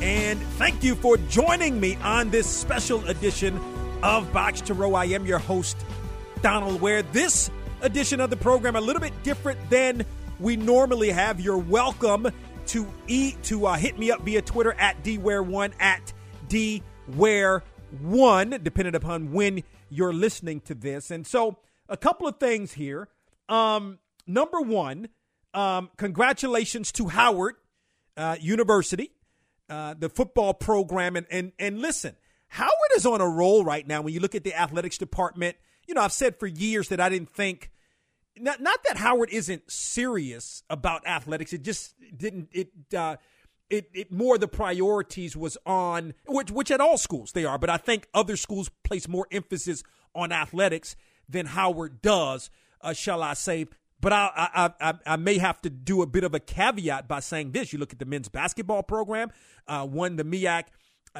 And thank you for joining me on this special edition of Box to Row. I am your host, Donal Ware. This edition of the program a little bit different than we normally have. You're welcome to eat to uh, hit me up via Twitter at dware1 at dware1, depending upon when you're listening to this. And so, a couple of things here. Um, number one, um, congratulations to Howard uh, University, uh, the football program, and and and listen, Howard is on a roll right now. When you look at the athletics department, you know I've said for years that I didn't think. Not, not that Howard isn't serious about athletics. It just didn't. It uh, it, it more the priorities was on which which at all schools they are, but I think other schools place more emphasis on athletics than Howard does. Uh, shall I say? But I, I, I I may have to do a bit of a caveat by saying this. You look at the men's basketball program, uh, won the MEAC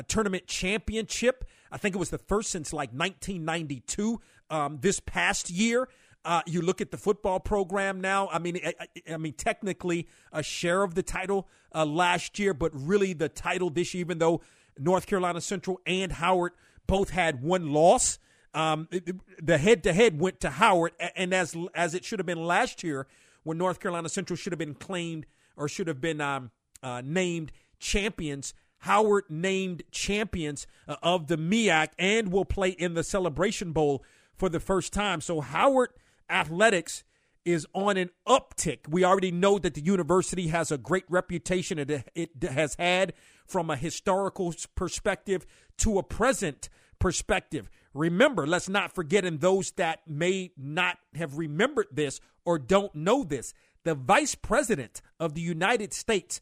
tournament championship. I think it was the first since like 1992. Um, this past year, uh, you look at the football program now. I mean, I, I mean, technically a share of the title uh, last year, but really the title this year. Even though North Carolina Central and Howard both had one loss, um, the head-to-head went to Howard, and as as it should have been last year, when North Carolina Central should have been claimed or should have been um, uh, named champions. Howard named champions uh, of the MEAC and will play in the Celebration Bowl for the first time. So Howard athletics is on an uptick. We already know that the university has a great reputation it, it has had from a historical perspective to a present perspective. Remember, let's not forget, and those that may not have remembered this or don't know this, the vice president of the United States,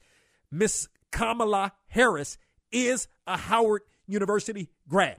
Miss Kamala Harris, is a Howard University grad.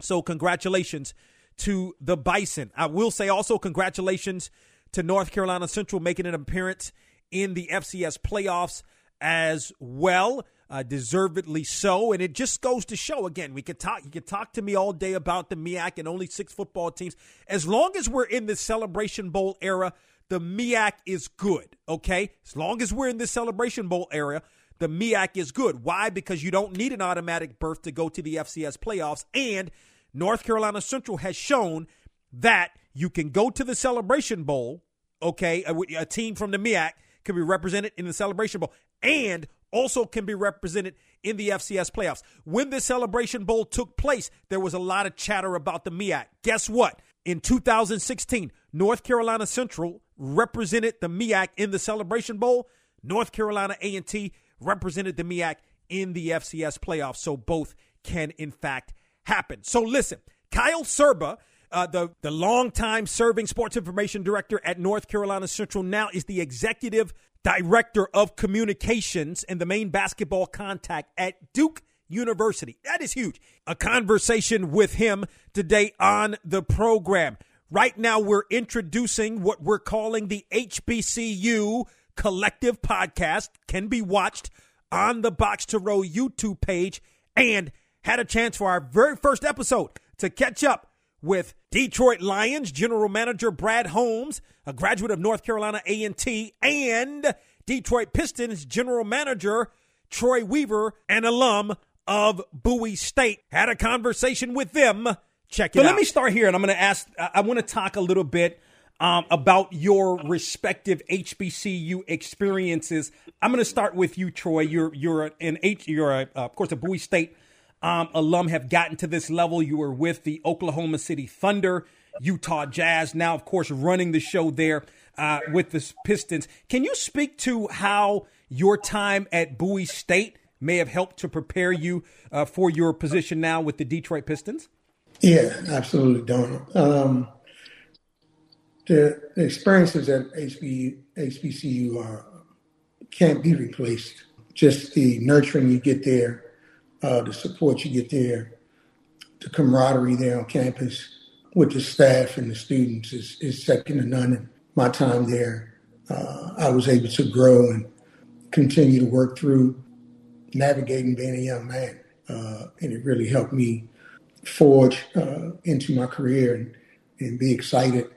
So, congratulations to the Bison. I will say also congratulations to North Carolina Central making an appearance in the FCS playoffs as well. Uh, deservedly so, and it just goes to show. Again, we could talk. You could talk to me all day about the MEAC and only six football teams. As long as we're in the Celebration Bowl era, the MEAC is good. Okay, as long as we're in the Celebration Bowl era, the MEAC is good. Why? Because you don't need an automatic berth to go to the FCS playoffs, and North Carolina Central has shown that you can go to the Celebration Bowl. Okay, a, a team from the MEAC can be represented in the Celebration Bowl, and also can be represented in the FCS playoffs. When the Celebration Bowl took place, there was a lot of chatter about the MEAC. Guess what? In 2016, North Carolina Central represented the MEAC in the Celebration Bowl. North Carolina A&T represented the MEAC in the FCS playoffs. So both can, in fact, happen. So listen, Kyle Serba uh, the, the longtime serving sports information director at North Carolina Central, now is the executive director of communications and the main basketball contact at Duke University. That is huge. A conversation with him today on the program. Right now, we're introducing what we're calling the HBCU Collective Podcast. Can be watched on the Box to Row YouTube page and had a chance for our very first episode to catch up with Detroit Lions general manager Brad Holmes, a graduate of North Carolina A&T, and Detroit Pistons general manager Troy Weaver, an alum of Bowie State. Had a conversation with them. Check it so out. let me start here, and I'm going to ask. I want to talk a little bit um, about your respective HBCU experiences. I'm going to start with you, Troy. You're you're an H. You're a, uh, of course a Bowie State um, alum have gotten to this level. You were with the Oklahoma City Thunder, Utah Jazz, now, of course, running the show there uh, with the Pistons. Can you speak to how your time at Bowie State may have helped to prepare you uh, for your position now with the Detroit Pistons? Yeah, absolutely, Donald. Um, the, experiences at HB, HBCU are, can't be replaced. Just the nurturing you get there, uh, the support you get there, the camaraderie there on campus with the staff and the students is, is second to none. And my time there, uh, I was able to grow and continue to work through navigating being a young man. Uh, and it really helped me forge uh, into my career and, and be excited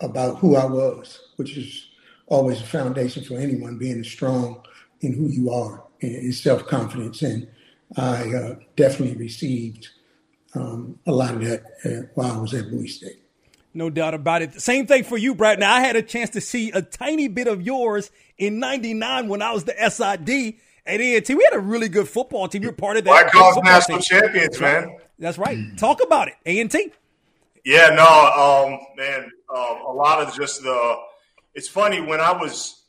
about who I was, which is always a foundation for anyone being strong in who you are and self confidence. And I uh, definitely received um, a lot of that uh, while I was at Bowie State. No doubt about it. Same thing for you, Brad. Now, I had a chance to see a tiny bit of yours in 99 when I was the SID at A&T. We had a really good football team. You're part of that. White Claws national team. champions, man. That's right. Talk about it. A&T. Yeah, no, um, man, uh, a lot of just the. It's funny when I was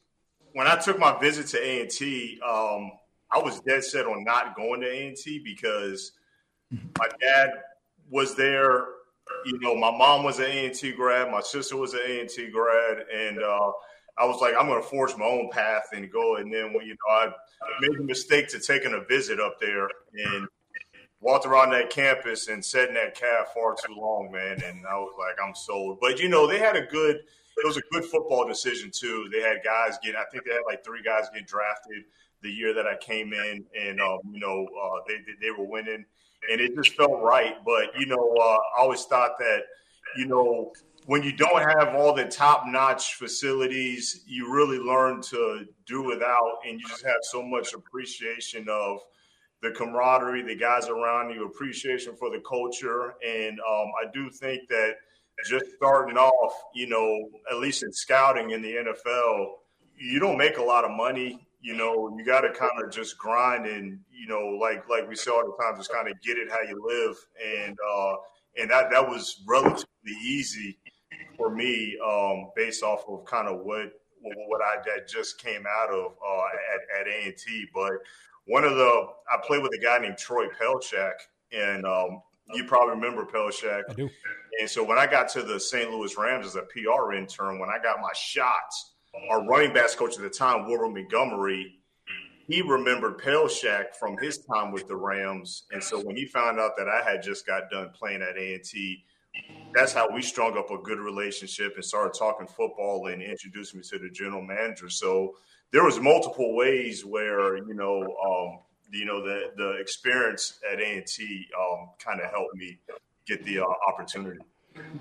when I took my visit to A and T. Um, I was dead set on not going to A and T because my dad was there. You know, my mom was an A and T grad. My sister was an A and T grad, and uh, I was like, I'm going to forge my own path and go. And then, when you know, I made the mistake to taking a visit up there and walked around that campus and sat in that cab far too long, man. And I was like, I'm sold. But you know, they had a good. It was a good football decision too. They had guys get. I think they had like three guys get drafted the year that I came in, and um, you know, uh, they they were winning, and it just felt right. But you know, uh, I always thought that you know when you don't have all the top notch facilities, you really learn to do without, and you just have so much appreciation of the camaraderie, the guys around you, appreciation for the culture. And um, I do think that just starting off, you know, at least in scouting in the NFL, you don't make a lot of money. You know, you got to kind of just grind and, you know, like like we say all the time, just kind of get it how you live. And uh, and that that was relatively easy for me, um, based off of kind of what what I that just came out of uh, at at A and T. But one of the I played with a guy named Troy Pelshak, and um, you probably remember Pelshak. I do. And so when I got to the St. Louis Rams as a PR intern, when I got my shots, our running backs coach at the time, Wilbert Montgomery, he remembered Pelshak from his time with the Rams, and so when he found out that I had just got done playing at A and T, that's how we strung up a good relationship and started talking football and introduced me to the general manager. So there was multiple ways where you know um, you know the the experience at A and T um, kind of helped me get the uh, opportunity.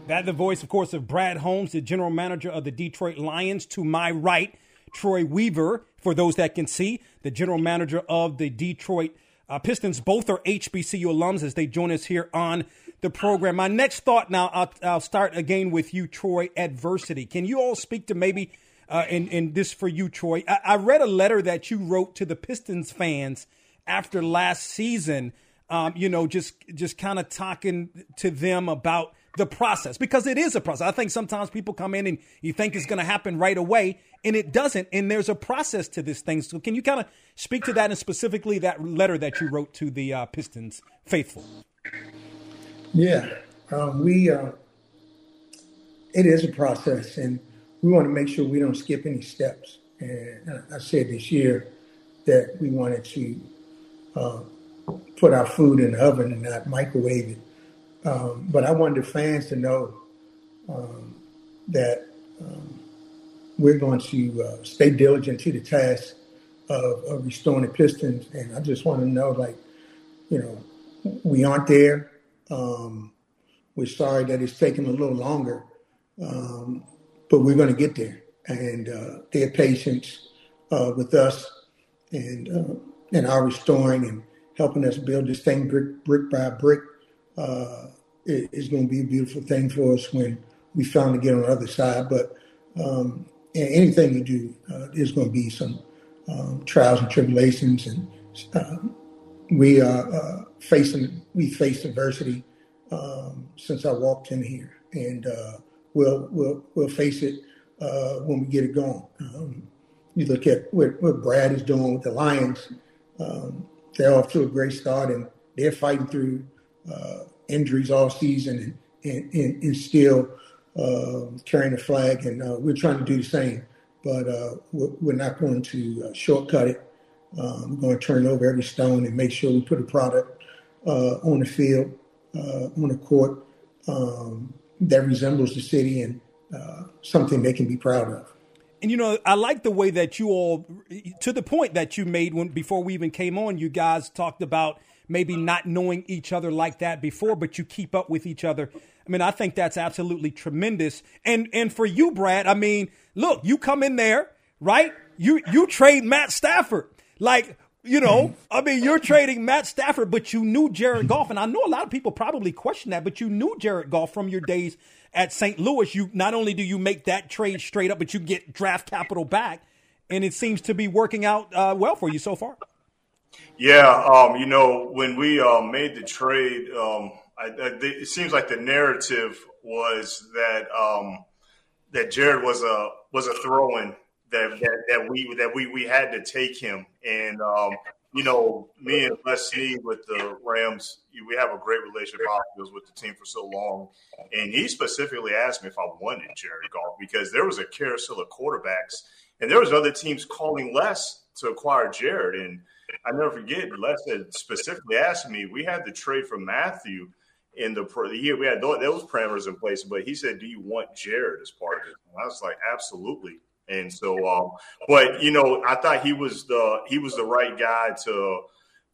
That the voice, of course, of Brad Holmes, the general manager of the Detroit Lions. To my right, Troy Weaver, for those that can see, the general manager of the Detroit uh, Pistons. Both are HBCU alums as they join us here on the program. My next thought now, I'll, I'll start again with you, Troy. Adversity. Can you all speak to maybe uh, and this for you, Troy. I, I, read a letter that you wrote to the Pistons fans after last season. Um, you know, just just kind of talking to them about the process because it is a process. I think sometimes people come in and you think it's going to happen right away, and it doesn't. And there's a process to this thing. So, can you kind of speak to that and specifically that letter that you wrote to the uh, Pistons faithful? Yeah, um, we. Uh, it is a process, and we want to make sure we don't skip any steps. And I said this year that we wanted to uh, put our food in the oven and not microwave it. Um, but I wanted the fans to know um, that um, we're going to uh, stay diligent to the task of, of, restoring the Pistons. And I just want to know, like, you know, we aren't there. Um, we're sorry that it's taking a little longer. Um, but we're going to get there. And uh, their patience uh, with us and uh, and our restoring and helping us build this thing brick brick by brick uh, is going to be a beautiful thing for us when we finally get on the other side. But um, anything you do, uh, there's going to be some um, trials and tribulations, and uh, we are facing we faced adversity um, since I walked in here, and uh, we'll we'll we'll face it uh, when we get it going. Um, you look at what, what, Brad is doing with the Lions; um, they're off to a great start, and they're fighting through uh, injuries all season, and and, and still um, carrying the flag. And uh, we're trying to do the same, but uh, we're, not going to uh, shortcut it. Um, we're going to turn over every stone and make sure we put a product on the field uh, on the court um, that resembles the city and uh, something they can be proud of. And you know, I like the way that you all, to the point that you made when before we even came on, you guys talked about maybe not knowing each other like that before, but you keep up with each other. I mean, I think that's absolutely tremendous. And and for you, Brad, I mean, look, you come in there, right? You you trade Matt Stafford. Like you know, I mean, you're trading Matt Stafford, but you knew Jared Goff, and I know a lot of people probably question that, but you knew Jared Goff from your days at St. Louis. You not only do you make that trade straight up, but you get draft capital back, and it seems to be working out uh, well for you so far. Yeah, um, you know, when we uh, made the trade, um, I, I, it seems like the narrative was that um, that Jared was a was a throw-in that, that, that we that we we had to take him. And um, you know, me and Leslie with the Rams, we have a great relationship. I was with the team for so long, and he specifically asked me if I wanted Jared Goff because there was a carousel of quarterbacks, and there was other teams calling Les to acquire Jared. And I never forget, Les had specifically asked me. We had the trade for Matthew in the, year we had those parameters in place, but he said, "Do you want Jared as part of it?" And I was like, "Absolutely." And so, um, but you know, I thought he was the he was the right guy to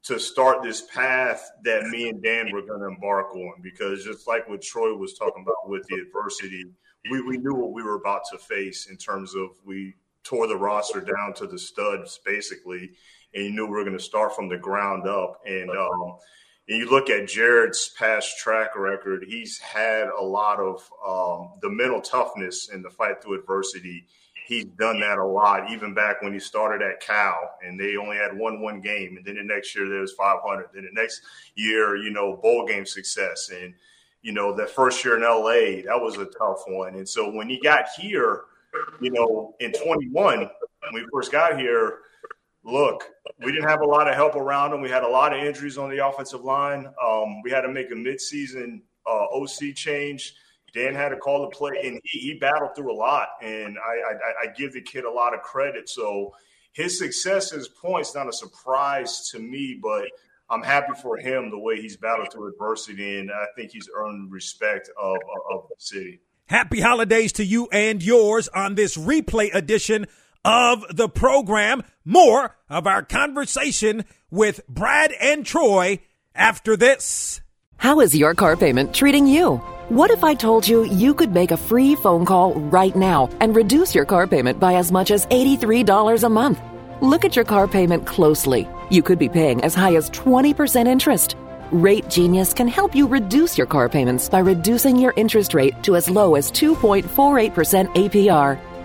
to start this path that me and Dan were going to embark on because just like what Troy was talking about with the adversity, we, we knew what we were about to face in terms of we tore the roster down to the studs basically, and you knew we were going to start from the ground up. And um, and you look at Jared's past track record, he's had a lot of um, the mental toughness and the fight through adversity he's done that a lot, even back when he started at Cal and they only had one one game, and then the next year there was 500. Then the next year, you know, bowl game success, and you know that first year in LA, that was a tough one. And so when he got here, you know, in 21, when we first got here, look, we didn't have a lot of help around him. We had a lot of injuries on the offensive line. Um, we had to make a midseason uh, OC change Dan had to call the play, and he, he battled through a lot. And I, I, I, give the kid a lot of credit. So his success, his points, not a surprise to me, but I'm happy for him the way he's battled through adversity, and I think he's earned respect of, of the city. Happy holidays to you and yours on this replay edition of the program. More of our conversation with Brad and Troy after this. How is your car payment treating you? What if I told you you could make a free phone call right now and reduce your car payment by as much as $83 a month? Look at your car payment closely. You could be paying as high as 20% interest. Rate Genius can help you reduce your car payments by reducing your interest rate to as low as 2.48% APR.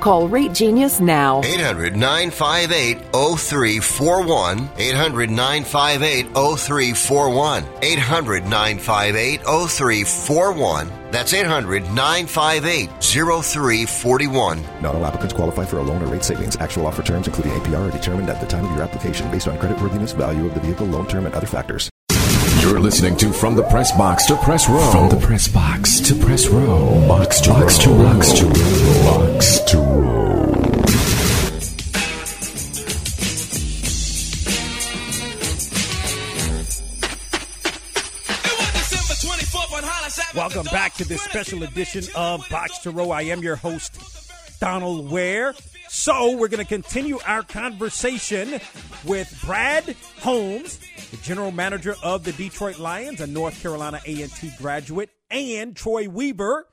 Call Rate Genius now. 800 958 0341. 800 958 0341. 800 958 0341. That's 800 958 0341. Not all applicants qualify for a loan or rate savings. Actual offer terms, including APR, are determined at the time of your application based on creditworthiness, value of the vehicle, loan term, and other factors. You're listening to From the Press Box to Press Row. From the Press Box to Press Row. Box to Box row. to Box to Row. Box to Row. Welcome back to this special edition of Box to Row. I am your host, Donal Ware. So, we're going to continue our conversation with Brad Holmes, the general manager of the Detroit Lions, a North Carolina A&T graduate, and Troy Weaver,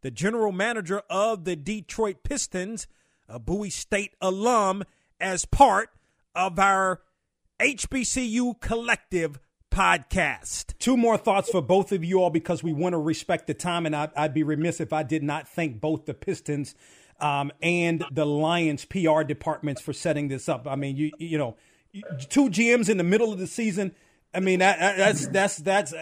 the general manager of the Detroit Pistons, a Bowie State alum, as part of our HBCU Collective podcast. Two more thoughts for both of you all because we want to respect the time, and I, would be remiss if I did not thank both the Pistons um, and the Lions PR departments for setting this up. I mean, you you know, two GMs in the middle of the season. I mean, that, that's that's that's.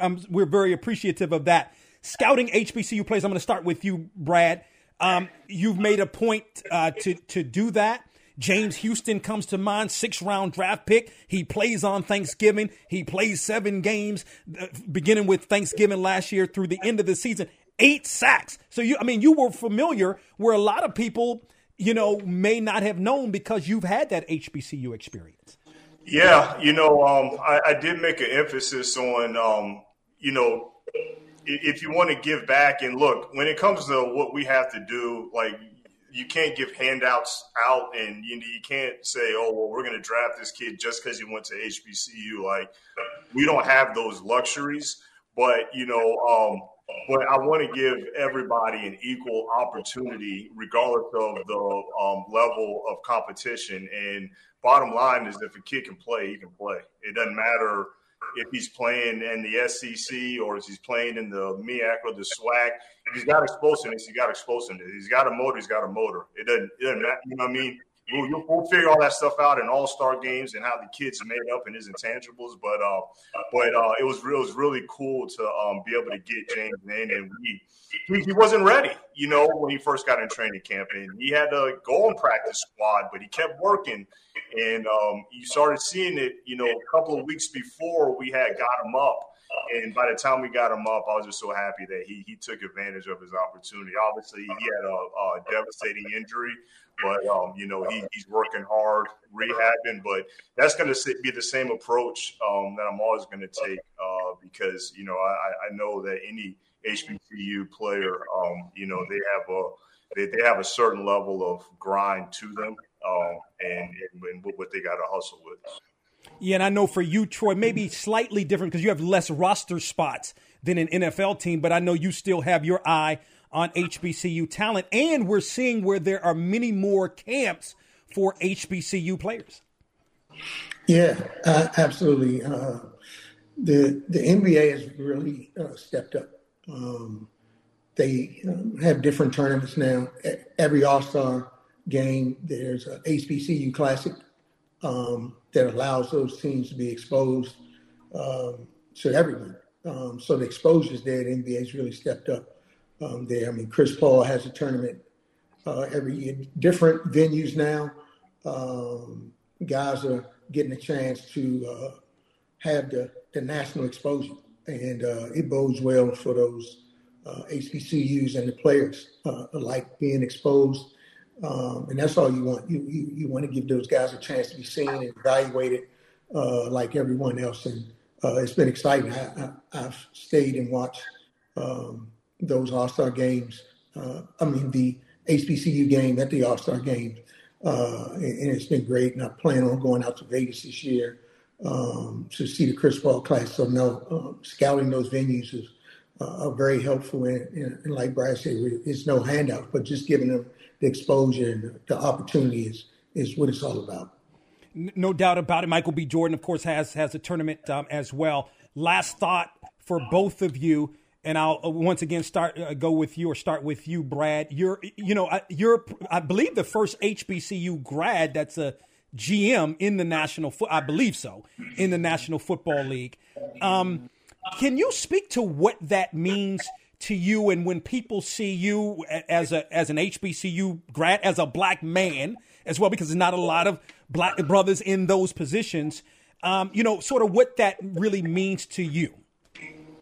I'm, we're very appreciative of that. Scouting HBCU players. I'm going to start with you, Brad. Um, you've made a point uh, to to do that. James Houston comes to mind, six round draft pick. He plays on Thanksgiving. He plays seven games, uh, beginning with Thanksgiving last year through the end of the season. Eight sacks. So you, I mean, you were familiar where a lot of people, you know, may not have known because you've had that HBCU experience. Yeah, you know, um, I, I, did make an emphasis on, um, you know, if you want to give back and look, when it comes to what we have to do, like you can't give handouts out and you, you can't say, oh, well, we're going to draft this kid just because he went to HBCU. Like, we don't have those luxuries. But, you know, um, but I want to give everybody an equal opportunity, regardless of the um, level of competition. And bottom line is, if a kid can play, he can play. It doesn't matter if he's playing in the SEC or if he's playing in the MEAC or the SWAC. If he's got explosiveness, he's got explosiveness. He's got a motor, he's got a motor. It doesn't, it doesn't matter, you know what I mean? We'll, we'll figure all that stuff out in all star games and how the kids made up and his intangibles. But uh, but uh, it was real, it was really cool to um, be able to get James in, and we he, he wasn't ready, you know, when he first got in training camp, and he had to go on practice squad, but he kept working and um, you started seeing it, you know, a couple of weeks before we had got him up. And by the time we got him up, I was just so happy that he he took advantage of his opportunity. Obviously, he had a, a devastating injury, but um, you know he, he's working hard, rehabbing. But that's going to be the same approach um, that I'm always going to take uh, because you know I, I know that any HBCU player, um, you know, they have a they, they have a certain level of grind to them um, and, and, what they got to hustle with. Yeah, and I know for you, Troy, maybe slightly different because you have less roster spots than an NFL team, but I know you still have your eye on HBCU talent, and we're seeing where there are many more camps for HBCU players. Yeah, uh, absolutely. Uh, the the NBA has really uh, stepped up. Um, they um, have different tournaments now. Every All Star game. There's a HBCU Classic um, that allows those teams to be exposed um, to everyone. Um, so the exposures there, the NBA has really stepped up um, there. I mean, Chris Paul has a tournament uh, every year, different venues now. Um, guys are getting a chance to uh, have the, the national exposure, and uh, it bodes well for those uh, HBCUs and the players uh, alike being exposed um, and that's all you want. You, you, you want to give those guys a chance to be seen and evaluated uh, like everyone else. And uh, it's been exciting. I, have stayed and watched um, those All Star games. Uh, I mean, the HBCU game at the All Star game. Uh, and, and, it's been great. And I plan on going out to Vegas this year um, to see the Chris Paul class. So, no, um, scouting those venues is uh, very helpful. And, and, and like Brad said, it's no handout, but just giving them the exposure and the opportunity is, is what it's all about. No doubt about it. Michael B. Jordan, of course, has has a tournament um, as well. Last thought for both of you, and I'll uh, once again start uh, go with you or start with you, Brad. You're you know you're I believe the first HBCU grad that's a GM in the national foot. I believe so in the National Football League. Um, can you speak to what that means? To you and when people see you as a as an HBCU grad as a black man as well because there's not a lot of black brothers in those positions um, you know sort of what that really means to you.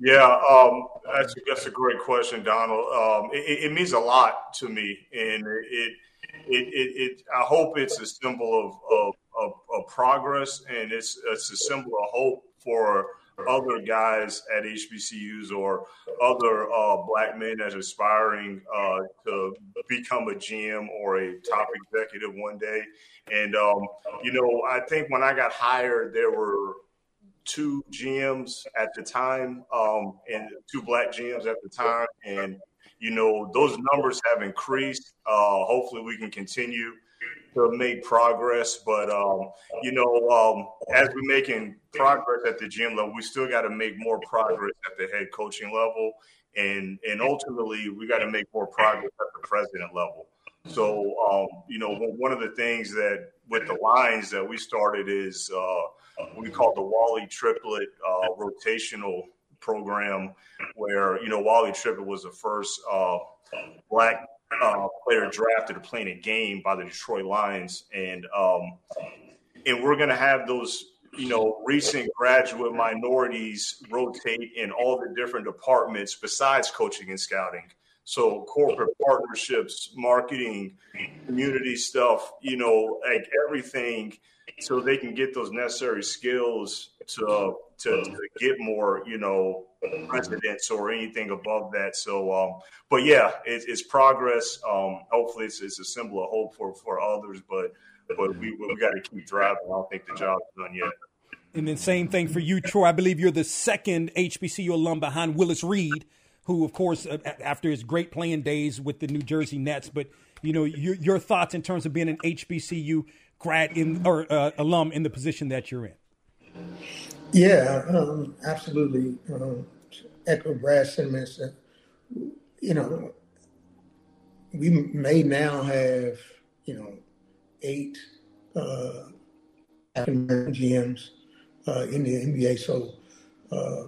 Yeah um, that's, that's a great question donald. Um, it, it, means a lot to me and it it, it, it I hope it's a symbol of, of, of, of progress and it's, it's a symbol of hope for other guys at HBCUs or other uh, black men that's aspiring uh, to become a GM or a top executive one day. And, um, you know, I think when I got hired, there were two GMs at the time um, and two black GMs at the time. And, you know, those numbers have increased. Uh, hopefully we can continue to make progress. But um, you know, um, as we're making progress at the GM level, we still got to make more progress at the head coaching level, and and ultimately we got to make more progress at the president level. So um, you know, one of the things that with the Lions that we started is uh, we call the Wally Triplett uh, rotational program, where you know Wally Triplett was the first uh, black uh, player drafted to play in a game by the Detroit Lions, and um, and we're going to have those you know recent graduate minorities rotate in all the different departments besides coaching and scouting. So corporate partnerships, marketing, community stuff, you know, like everything, so they can get those necessary skills to to, to get more, you know, presidents or anything above that. So, um, but yeah, it, it's progress. Um, hopefully, it's, it's a symbol of hope for for others. But but we we got to keep driving. I don't think the job's done yet. And then same thing for you, Troy. I believe you're the second HBCU alum behind Willis Reed, who, of course, uh, after his great playing days with the New Jersey Nets. But you know, your, your thoughts in terms of being an HBCU grad in or uh, alum in the position that you're in. Yeah, um, absolutely. Um, echo Brad's sentiments. That, you know, we may now have, you know, eight uh, African American GMs uh, in the NBA. So uh,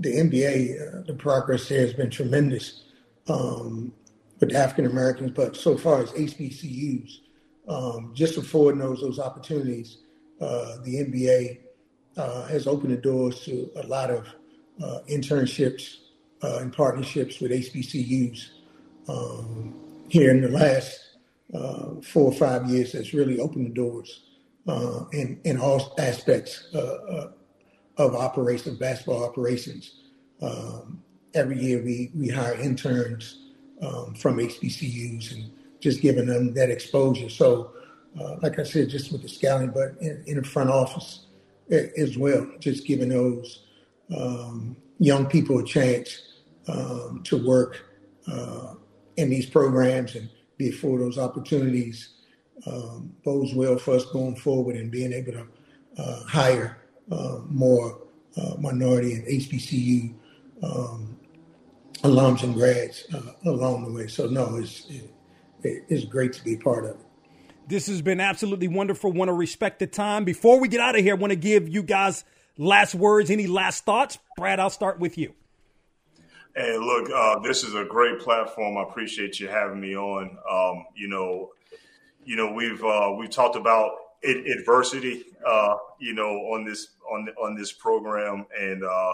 the NBA, uh, the progress there has been tremendous um, with African Americans. But so far as HBCUs, um, just affording those those opportunities, uh, the NBA has opened the doors to a lot of uh, internships uh, and partnerships with HBCUs um, here in the last uh, four or five years. That's really opened the doors uh, in in all aspects uh, of operations, of basketball operations. Um, every year we we hire interns um, from HBCUs and just giving them that exposure. So, like I said, just with the scouting, but in, in the front office as well, just giving those um, young people a chance um, to work uh, in these programs and be afforded those opportunities um, bodes well for us going forward and being able to uh, hire uh, more minority and HBCU um, alums and grads uh, along the way. So no, it's it, it's great to be part of it. This has been absolutely wonderful. Want to respect the time. Before we get out of here, I want to give you guys last words. Any last thoughts? Brad, I'll start with you. Hey, look, uh, this is a great platform. I appreciate you having me on. Um, you know, you know, we've uh, we've talked about adversity, uh, you know, on this on on this program, and uh,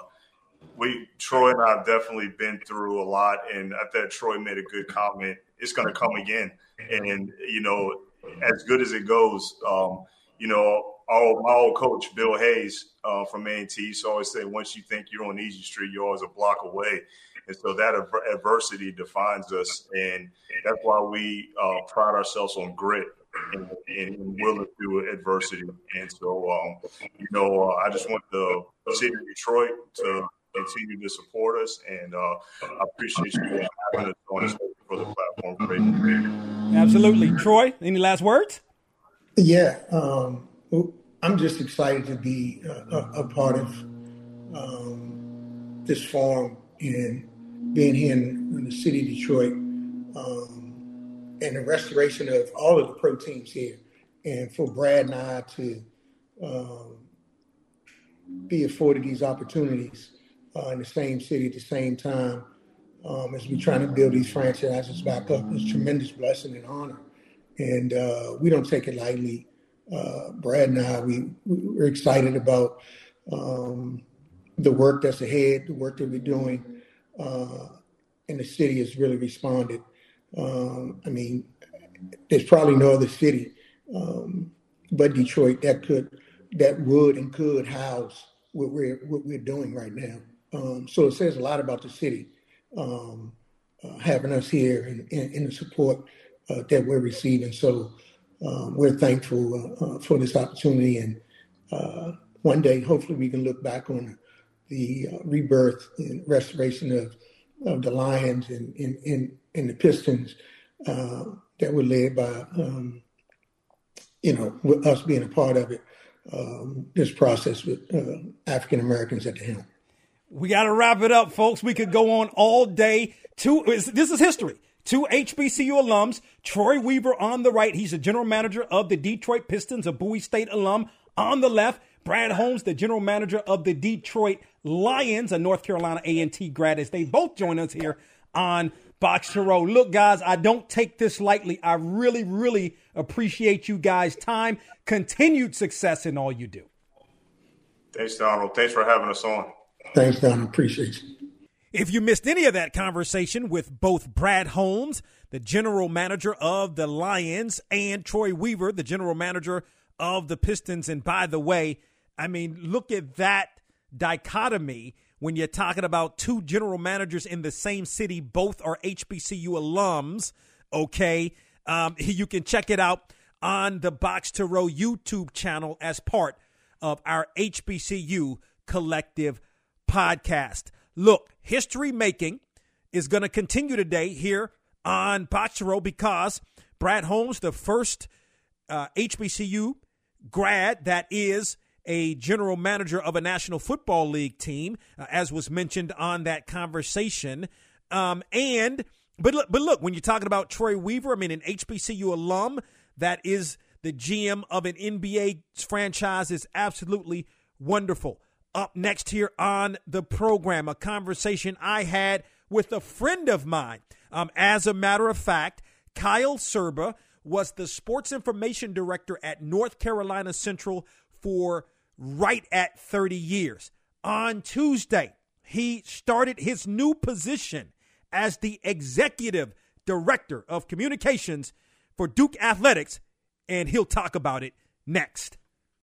we Troy and I have definitely been through a lot. And I thought Troy made a good comment. It's going to come again, and you know, as good as it goes. Um, you know, our, my old coach, Bill Hayes uh, from A&T, used to always say, once you think you're on easy street, you're always a block away. And so that adversity defines us. And that's why we uh, pride ourselves on grit and, and willing through adversity. And so, um, you know, uh, I just want the city of Detroit to continue to support us. And uh, I appreciate you having us on for the platform. Absolutely. Troy, any last words? Yeah. Um, I'm just excited to be a, a part of um, this forum and being here in, in, the city of Detroit um, and the restoration of all of the pro teams here. And for Brad and I to um, be afforded these opportunities uh, in the same city at the same time um, as we're trying to build these franchises back up is a tremendous blessing and honor. And uh, we don't take it lightly. Uh, Brad and I, we, we're excited about um, the work that's ahead, the work that we're doing. Uh, and the city has really responded. Um, I mean, there's probably no other city um, but Detroit that could, that would and could house what we're what we're doing right now. Um, so it says a lot about the city um, uh, having us here and, and, and the support uh, that we're receiving. So um, we're thankful uh, uh for this opportunity, and uh, one day, hopefully, we can look back on the rebirth and restoration of, of the Lions and, and, and, the Pistons that were led by um, you know, with us being a part of it, um, this process with African Americans at the helm. We got to wrap it up, folks. We could go on all day. Two, this is history. Two HBCU alums, Troy Weaver on the right. He's the general manager of the Detroit Pistons, a Bowie State alum. On the left, Brad Holmes, the general manager of the Detroit Lions, a North Carolina A&T grad, as they both join us here on Box to Row. Look, guys, I don't take this lightly. I really, really appreciate you guys' time. Continued success in all you do. Thanks, Donald. Thanks for having us on. Thanks, Donald. Appreciate you. If you missed any of that conversation with both Brad Holmes, the general manager of the Lions, and Troy Weaver, the general manager of the Pistons, and by the way, I mean, look at that dichotomy when you're talking about two general managers in the same city, both are HBCU alums. Okay. Um, you can check it out on the Box to Row YouTube channel as part of our HBCU collective podcast. Look, history making is going to continue today here on Row because Brad Holmes, the first uh, HBCU grad that is a general manager of a National Football League team, uh, as was mentioned on that conversation. Um, and but look, but look, when you're talking about Troy Weaver, I mean, an HBCU alum that is the GM of an NBA franchise is absolutely wonderful. Up next here on the program, a conversation I had with a friend of mine. Um, as a matter of fact, Kyle Serba was the sports information director at North Carolina Central for right at 30 years. On Tuesday, he started his new position as the executive director of communications for Duke Athletics, and he'll talk about it next.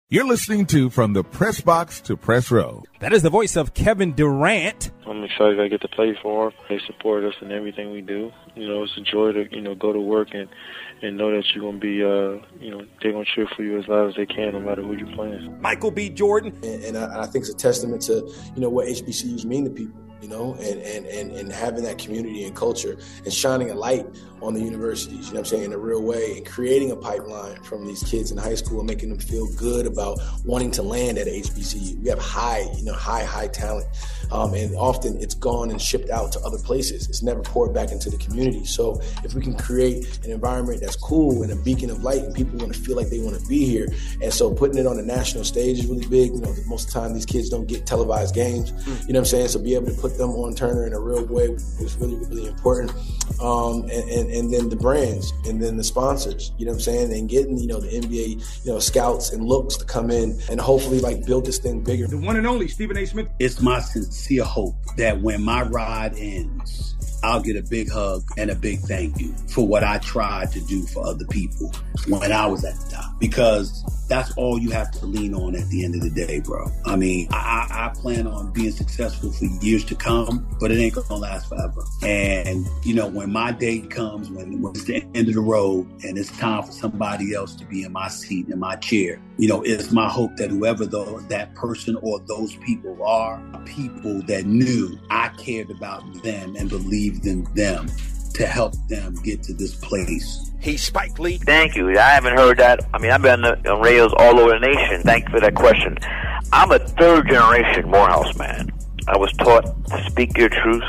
You're listening to From the Press Box to Press Row. That is the voice of Kevin Durant. I'm excited I get to play for them. They support us in everything we do. You know, it's a joy to, you know, go to work and, and know that you're going to be, uh, you know, they're going to cheer for you as loud as they can no matter who you're playing. Michael B. Jordan. And, and I, I think it's a testament to, you know, what HBCUs mean to people you know, and, and, and, and having that community and culture and shining a light on the universities, you know I'm saying, in a real way and creating a pipeline from these kids in high school and making them feel good about wanting to land at HBCU. We have high, you know, high, high talent. Um, and often it's gone and shipped out to other places. It's never poured back into the community. So if we can create an environment that's cool and a beacon of light and people want to feel like they want to be here. And so putting it on a national stage is really big. You know, most of the time these kids don't get televised games. You know what I'm saying? So be able to put them on Turner in a real way is really, really important. Um, and, and, and then the brands and then the sponsors, you know what I'm saying? And getting, you know, the NBA, you know, scouts and looks to come in and hopefully like build this thing bigger. The one and only Stephen A. Smith. It's my sincere hope that when my ride ends, I'll get a big hug and a big thank you for what I tried to do for other people when I was at the top. Because that's all you have to lean on at the end of the day, bro. I mean, I, I plan on being successful for years to come, but it ain't gonna last forever. And you know, when my day comes, when, when it's the end of the road and it's time for somebody else to be in my seat, in my chair, you know, it's my hope that whoever that person or those people are, people that knew I cared about them and believed in them to help them get to this place. He's Spike Lee. Thank you. I haven't heard that. I mean, I've been on radios all over the nation. Thank you for that question. I'm a third generation Morehouse man. I was taught to speak your truth,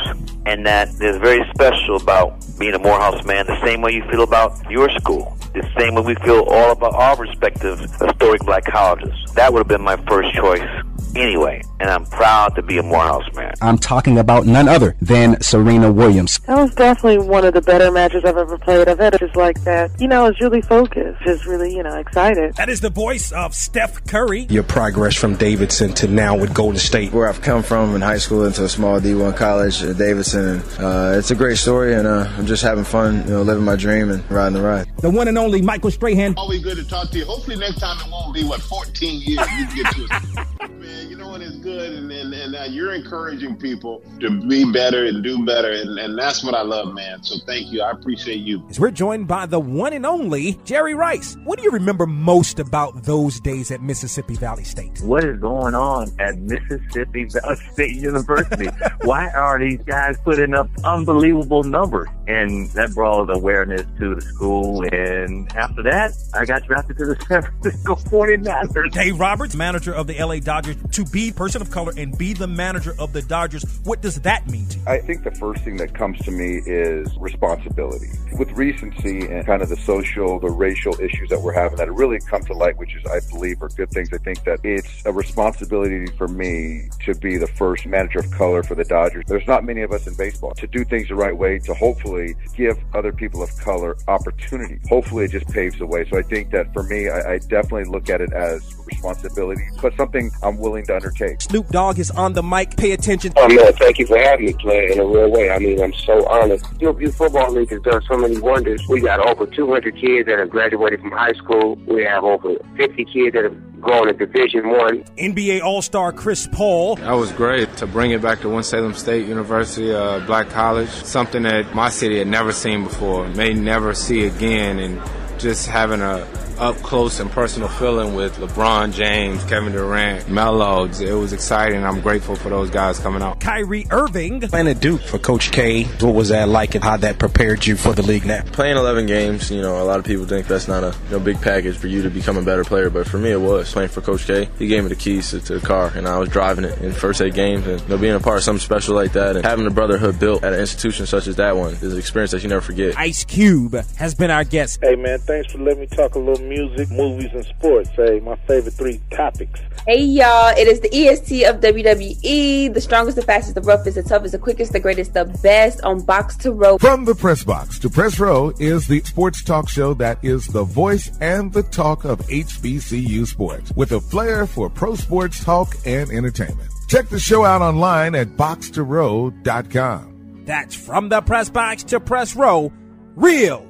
and that is very special about being a Morehouse man, the same way you feel about your school, the same way we feel all about our respective historic black colleges. That would have been my first choice anyway, and I'm proud to be a Morehouse man. I'm talking about none other than Serena Williams. That was definitely one of the better matches I've ever played. I've had it just like that. You know, it's really focused, just really, you know, excited. That is the voice of Steph Curry. Your progress from Davidson to now with Golden State. Where I've come from in high school into a small D1 college at Davidson. Uh, it's a great story, and uh, I'm just having fun, you know, living my dream and riding the ride. The one and only Michael Strahan. Always good to talk to you. Hopefully next time it won't be, what, 14 years we get to it. Man, you know when it's good and, and, and now you're encouraging people to be better and do better, and, and that's what I love, man. So thank you. I appreciate you. As we're joined by the one and only Jerry Rice. What do you remember most about those days at Mississippi Valley State? What is going on at Mississippi Valley State University? Why are these guys putting up unbelievable numbers? And that brought awareness to the school. And after that, I got drafted to the San Francisco 49ers. Dave Roberts, manager of the LA Dodgers, to be person of color and be the manager of the Dodgers. What does that mean to you? I think the first thing that comes to me is responsibility. With recency and kind of the social, the racial issues that we're having that have really come to light, which is, I believe, are good things. I think that it's a responsibility for me to be the first manager of color for the Dodgers. There's not many of us in baseball to do things the right way, to hopefully give other people of color opportunity. Hopefully it just paves the way. So I think that for me, I, I definitely look at it as responsibility, but something I'm willing to undertake. Snoop Dogg is on the mic. Pay attention. Oh man, thank you for having me play in a real way. I mean, I'm so honored. Hillview Football League has done so many wonders. We got over 200 kids that have graduated from high school. We have over 50 kids that have gone to Division One. NBA All Star Chris Paul. That was great to bring it back to Winston-Salem State University, uh, Black College. Something that my city had never seen before, may never see again, and just having a up close and personal feeling with LeBron James, Kevin Durant, Melo. It was exciting. I'm grateful for those guys coming out. Kyrie Irving. Playing at Duke for Coach K, what was that like and how that prepared you for the league now? Playing 11 games, you know, a lot of people think that's not a you know, big package for you to become a better player, but for me it was. Playing for Coach K, he gave me the keys to, to the car and I was driving it in first eight games and you know, being a part of something special like that and having the brotherhood built at an institution such as that one is an experience that you never forget. Ice Cube has been our guest. Hey man, thanks for letting me talk a little music, movies, and sports. Hey, my favorite three topics. Hey y'all, it is the EST of WWE, the strongest, the fastest, the roughest, the toughest, the quickest, the greatest, the best on Box to Row. From the Press Box to Press Row is the sports talk show that is the voice and the talk of HBCU sports with a flair for pro sports talk and entertainment. Check the show out online at boxtorow.com. That's from the Press Box to Press Row, real,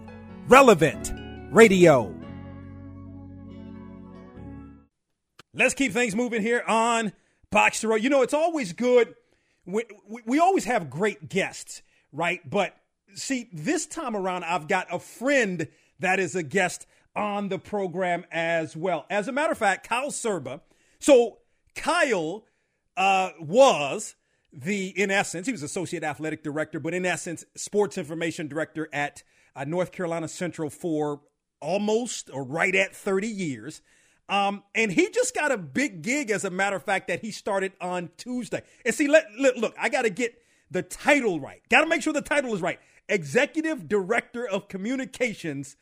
relevant radio. Let's keep things moving here on Box to Row. You know, it's always good. We, we, always have great guests, right? But see, this time around, I've got a friend that is a guest on the program as well. As a matter of fact, Kyle Serba. So Kyle uh, was the, in essence, he was associate athletic director, but in essence, sports information director at uh, North Carolina Central for almost or right at 30 years. Um, and he just got a big gig, as a matter of fact, that he started on Tuesday. And see, let, let look, I got to get the title right. Got to make sure the title is right. Executive Director of Communications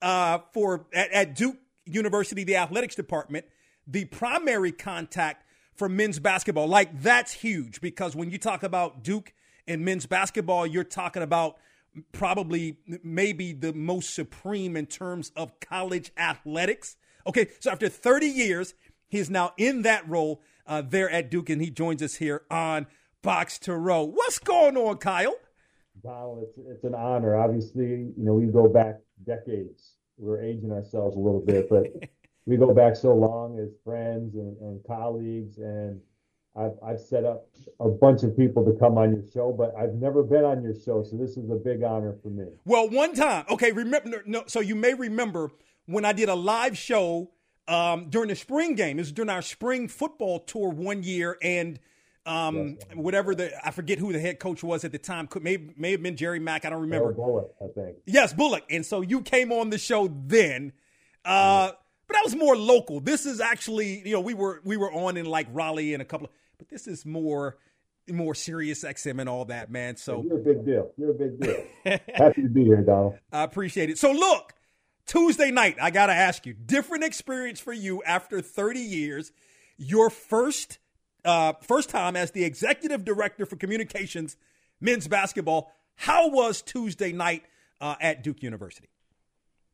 uh, for at, at Duke University, the athletics department, the primary contact for men's basketball. Like that's huge because when you talk about Duke and men's basketball, you're talking about probably maybe the most supreme in terms of college athletics. Okay, so after 30 years, he is now in that role uh, there at Duke, and he joins us here on Box to Row. What's going on, Kyle? Donal, it's, it's an honor. Obviously, you know, we go back decades. We're aging ourselves a little bit, but we go back so long as friends and, and colleagues. And I've, I've set up a bunch of people to come on your show, but I've never been on your show. So this is a big honor for me. Well, one time, okay, remember, no, so you may remember when I did a live show um, during the spring game. It was during our spring football tour one year, and um, yes, whatever the I forget who the head coach was at the time. Could may may have been Jerry Mack. I don't remember. Bullock, I think. Yes, Bullock. And so you came on the show then. Uh, But that was more local. This is actually, you know, we were we were on in like Raleigh and a couple of, but this is more more serious XM and all that, man. So you're a big deal. You're a big deal. Happy to be here, Donal. I appreciate it. So look, Tuesday night, I got to ask you, different experience for you after 30 years. Your first uh, first time as the executive director for communications, men's basketball. How was Tuesday night uh, at Duke University?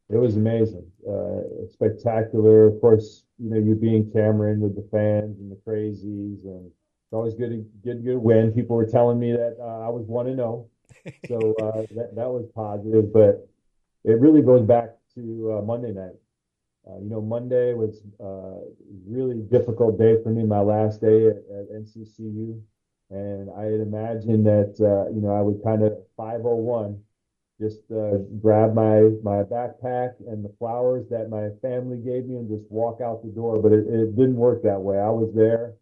It was amazing, uh, spectacular. Of course, you know you being Cameron with the fans and the crazies, and it's always good to get good win. People were telling me that uh, I was one and zero, so uh, that that was positive. But it really goes back to uh, Monday night. Uh, you know, Monday was a uh, really difficult day for me. My last day at, at NCCU, And I had imagined that, uh, you know, I would kind of 501 just uh, grab my my backpack and the flowers that my family gave me and just walk out the door. But it, it didn't work that way. I was there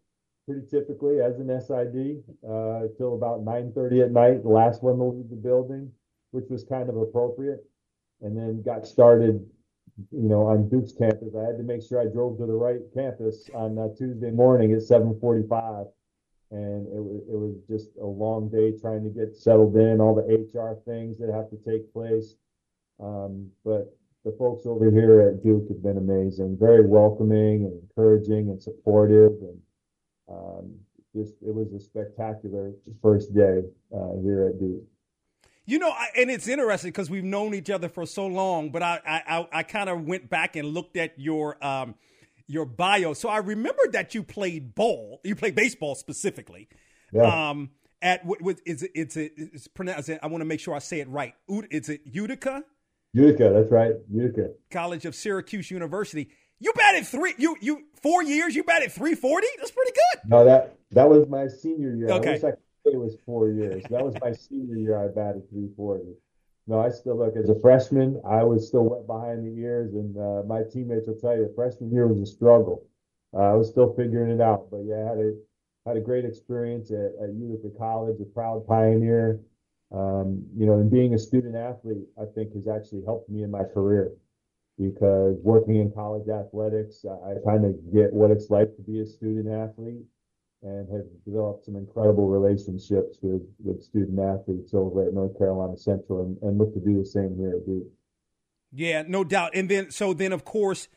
pretty typically as an SID uh, till about 9:30 at night, the last one to leave the building, which was kind of appropriate. And then got started, you know, on Duke's campus. I had to make sure I drove to the right campus on uh, Tuesday morning at 7:45 and it was it was just a long day trying to get settled in, all the HR things that have to take place. Um, but the folks over here at Duke have been amazing, very welcoming and encouraging and supportive, and um, just it was a spectacular first day uh, here at Duke. You know, I, and it's interesting because we've known each other for so long. But I, I, I kind of went back and looked at your um, your bio. So I remember that you played ball. You played baseball specifically. Yeah. Um, at what, what is it? It's a, it's pronounced. I want to make sure I say it right. Is it Utica? Utica, that's right. Utica College of Syracuse University. You batted three. You you four years. You batted three forty. That's pretty good. No, that that was my senior year. Okay. I wish I could it was four years. That was my senior year. I batted three forty. No, I still look as a freshman. I was still wet behind the ears, and uh, my teammates will tell you, freshman year was a struggle. Uh, I was still figuring it out, but yeah, I had a had a great experience at, at Utica College, a proud pioneer. Um, you know, and being a student athlete, I think has actually helped me in my career because working in college athletics, I, I kind of get what it's like to be a student athlete and have developed some incredible relationships with, with student athletes over at North Carolina Central and, and look to do the same here at Duke. Yeah, no doubt. And then, so then, of course,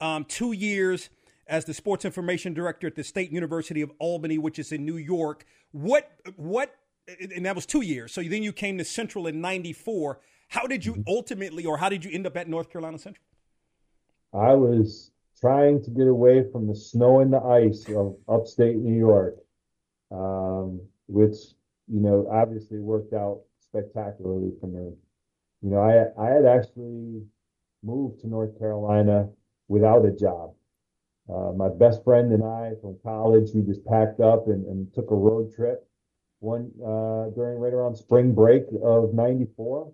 um, two years as the sports information director at the State University of Albany, which is in New York. What, what, and that was two years. So then you came to Central in 94. How did you mm-hmm. ultimately, or how did you end up at North Carolina Central? I was trying to get away from the snow and the ice of upstate New York, um, which you know obviously worked out spectacularly for me. You know, I I had actually moved to North Carolina without a job. Uh, my best friend and I from college, we just packed up and, and took a road trip one uh, during right around spring break of '94,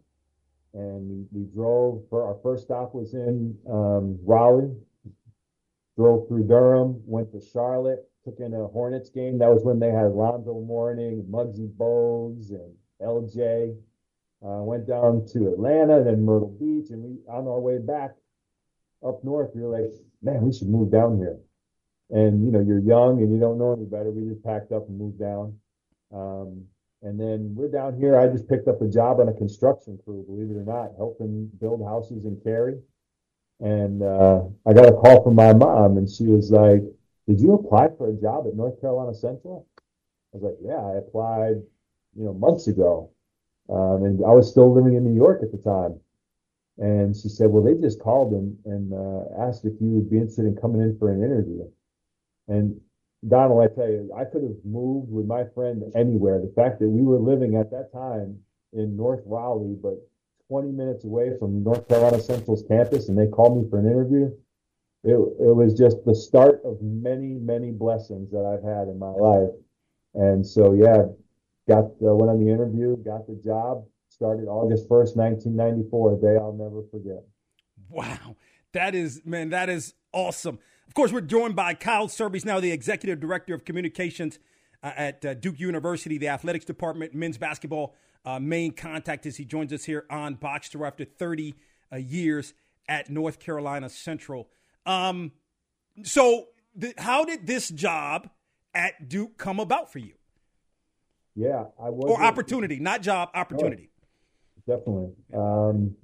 and we, we drove. For our first stop was in um, Raleigh, drove through Durham, went to Charlotte, took in a Hornets game. That was when they had Lonzo Mourning, Muggsy Bogues, and LJ. Uh, went down to Atlanta, then Myrtle Beach, and we on our way back up north, we were like, man, we should move down here. And you know, you're young and you don't know any better. We just packed up and moved down. Um, and then we're down here. I just picked up a job on a construction crew, believe it or not, helping build houses in Cary. And uh, I got a call from my mom, and she was like, "Did you apply for a job at North Carolina Central?" I was like, "Yeah, I applied, you know, months ago." Um, and I was still living in New York at the time. And she said, "Well, they just called and and uh, asked if you would be interested in coming in for an interview." And Donal, I tell you, I could have moved with my friend anywhere. The fact that we were living at that time in North Raleigh, but 20 minutes away from North Carolina Central's campus and they called me for an interview. It, it was just the start of many, many blessings that I've had in my life. And so, yeah, got uh, went on the interview, got the job, started August 1st, 1994, a day I'll never forget. Wow. That is, man, that is awesome. Of course, we're joined by Kyle Serba, now the executive director of communications uh, at uh, Duke University, the athletics department, men's basketball uh, main contact as he joins us here on Box to after 30 uh, years at North Carolina Central. Um, so, th- how did this job at Duke come about for you? Yeah, I was. Or opportunity, not job, opportunity. Oh, definitely. Um,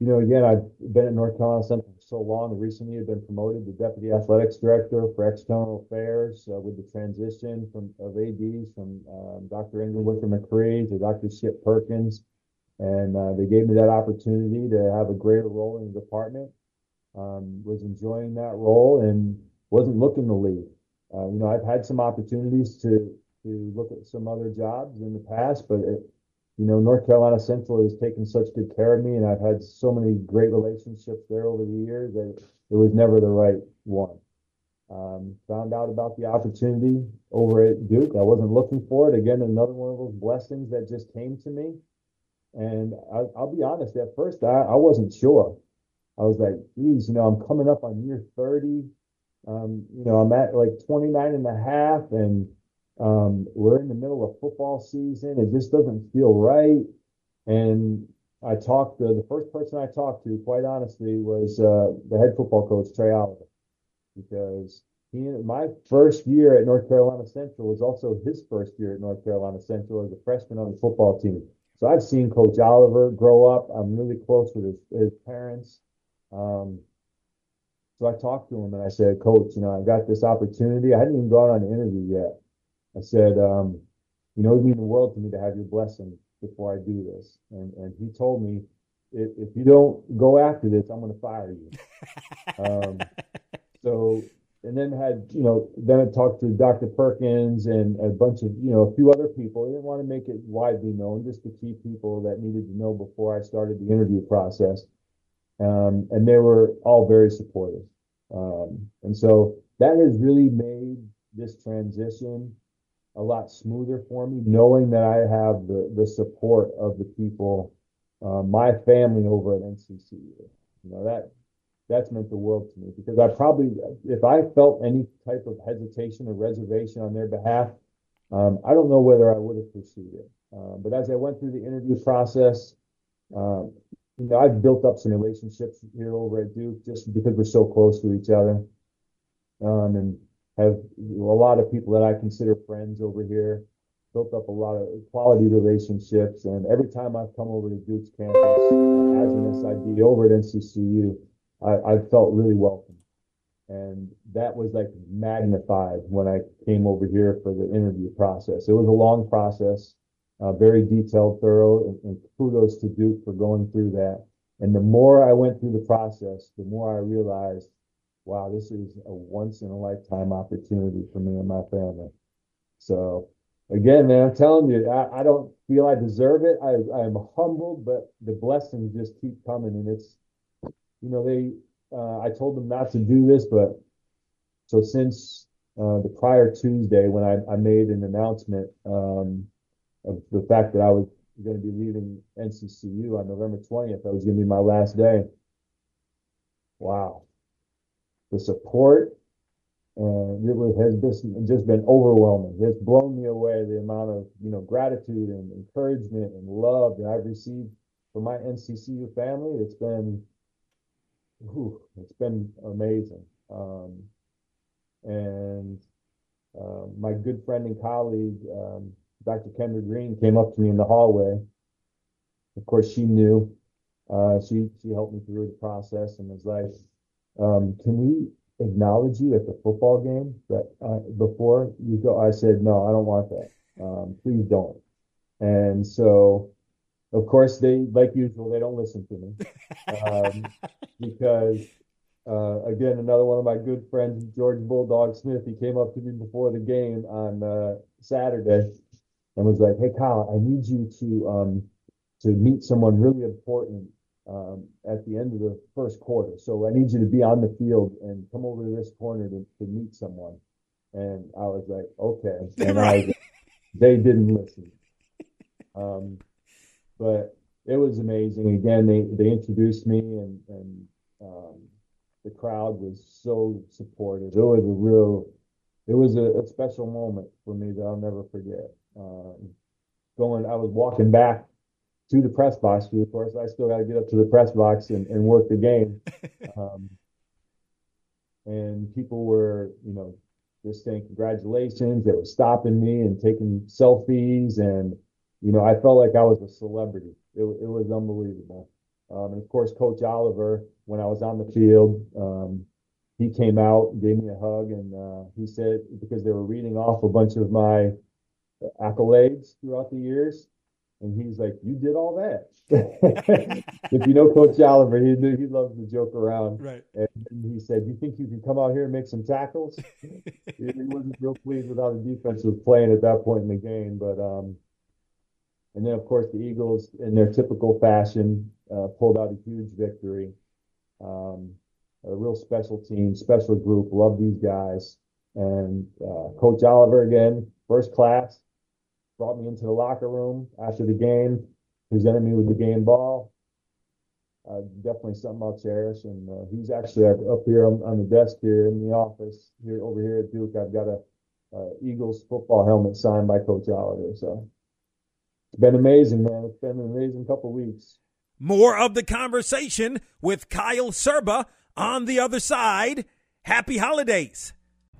you know, again, I've been at North Carolina Central so long. and Recently, I've been promoted to deputy athletics director for external affairs uh, with the transition from of ads from um, Dr. Ingrid Wicker McCree to Dr. Skip Perkins, and uh, they gave me that opportunity to have a greater role in the department. Um, was enjoying that role and wasn't looking to leave. Uh, you know, I've had some opportunities to to look at some other jobs in the past, but it, you know, North Carolina Central has taken such good care of me, and I've had so many great relationships there over the years that it was never the right one. Um, found out about the opportunity over at Duke. I wasn't looking for it. Again, another one of those blessings that just came to me. And I, will be honest, at first I, I wasn't sure. I was like, geez, you know, I'm coming up on year 30. Um, you know, I'm at like 29 and a half and um, we're in the middle of football season. It just doesn't feel right. And I talked to the first person I talked to, quite honestly, was uh, the head football coach, Trei Oliver because he my first year at North Carolina Central was also his first year at North Carolina Central as a freshman on the football team. So I've seen Coach Oliver grow up. I'm really close with his, his parents. Um, so I talked to him and I said, Coach, you know, I got this opportunity. I hadn't even gone on an interview yet. I said, um, you know, it would mean the world to me to have your blessing before I do this. And and he told me, if, if you don't go after this, I'm going to fire you. um, so, and then had, you know, then I talked to Dr. Perkins and a bunch of, you know, a few other people. I didn't want to make it widely known, just the key people that needed to know before I started the interview process. Um, and they were all very supportive. Um, and so that has really made this transition a lot smoother for me, knowing that I have the, the support of the people, uh, my family over at NCCU. You know, that that's meant the world to me because I probably, if I felt any type of hesitation or reservation on their behalf, um, I don't know whether I would have pursued it. Uh, but as I went through the interview process, um, you know, I've built up some relationships here over at Duke just because we're so close to each other, um, and have a lot of people that I consider friends over here. Built up a lot of quality relationships, and every time I've come over to Duke's campus as an SID over at NCCU, I, felt really welcome. And that was like magnified when I came over here for the interview process. It was a long process, uh, very detailed, thorough, and, and kudos to Duke for going through that. And the more I went through the process, the more I realized, wow, this is a once in a lifetime opportunity for me and my family. So again, man, I'm telling you, I, I don't feel I deserve it. I, I'm humbled, but the blessings just keep coming and it's, you know, they, uh, I told them not to do this, but so since uh, the prior Tuesday when I, I made an announcement um, of the fact that I was going to be leaving NCCU on November 20th, that was going to be my last day. Wow. The support uh, it has just, just been overwhelming. It's blown me away the amount of you know gratitude and encouragement and love that I've received from my NCCU family. It's been whew, it's been amazing. Um, and uh, my good friend and colleague, um, Dr. Kendra Green, came up to me in the hallway. Of course, she knew. Uh, she she helped me through the process and was like, um, "Can we acknowledge you at the football game that uh, before you go?" I said, "No, I don't want that. Um, please don't." And so of course, they, like usual, they don't listen to me um, because, uh, again, another one of my good friends, George Bulldog Smith, he came up to me before the game on uh, Saturday and was like, "Hey, Kyle, I need you to um, to meet someone really important um, at the end of the first quarter. So I need you to be on the field and come over to this corner to, to meet someone." And I was like, "Okay," and right. I, they didn't listen. Um, but it was amazing. Again, they, they introduced me and, and um, the crowd was so supportive. It was a real, it was a, a special moment for me that I'll never forget. Um, going, I was walking back to the press box, of course, I still got to get up to the press box and, and work the game. Um, and people were, you know, just saying congratulations. They were stopping me and taking selfies and you know, I felt like I was a celebrity. It, it was unbelievable. Um, and of course, Coach Oliver, when I was on the field, um, he came out, gave me a hug, and uh, he said because they were reading off a bunch of my accolades throughout the years, and he's like, "You did all that." if you know Coach Oliver, he knew he loves to joke around. Right. And he said, "You think you can come out here and make some tackles?" he wasn't real pleased with how the defense was playing at that point in the game, but um, and then, of course, the Eagles, in their typical fashion, uh, pulled out a huge victory. Um, a real special team, special group. Love these guys. And uh, Coach Oliver again, first class, brought me into the locker room after the game, presented me with the game ball. Uh, definitely something I'll cherish. And uh, he's actually up here on, on, the desk here in the office here over here at Duke. I've got a, a Eagles football helmet signed by Coach Oliver. So it's been amazing, man. It's been an amazing couple weeks. More of the conversation with Kyle Serba on the other side. Happy holidays.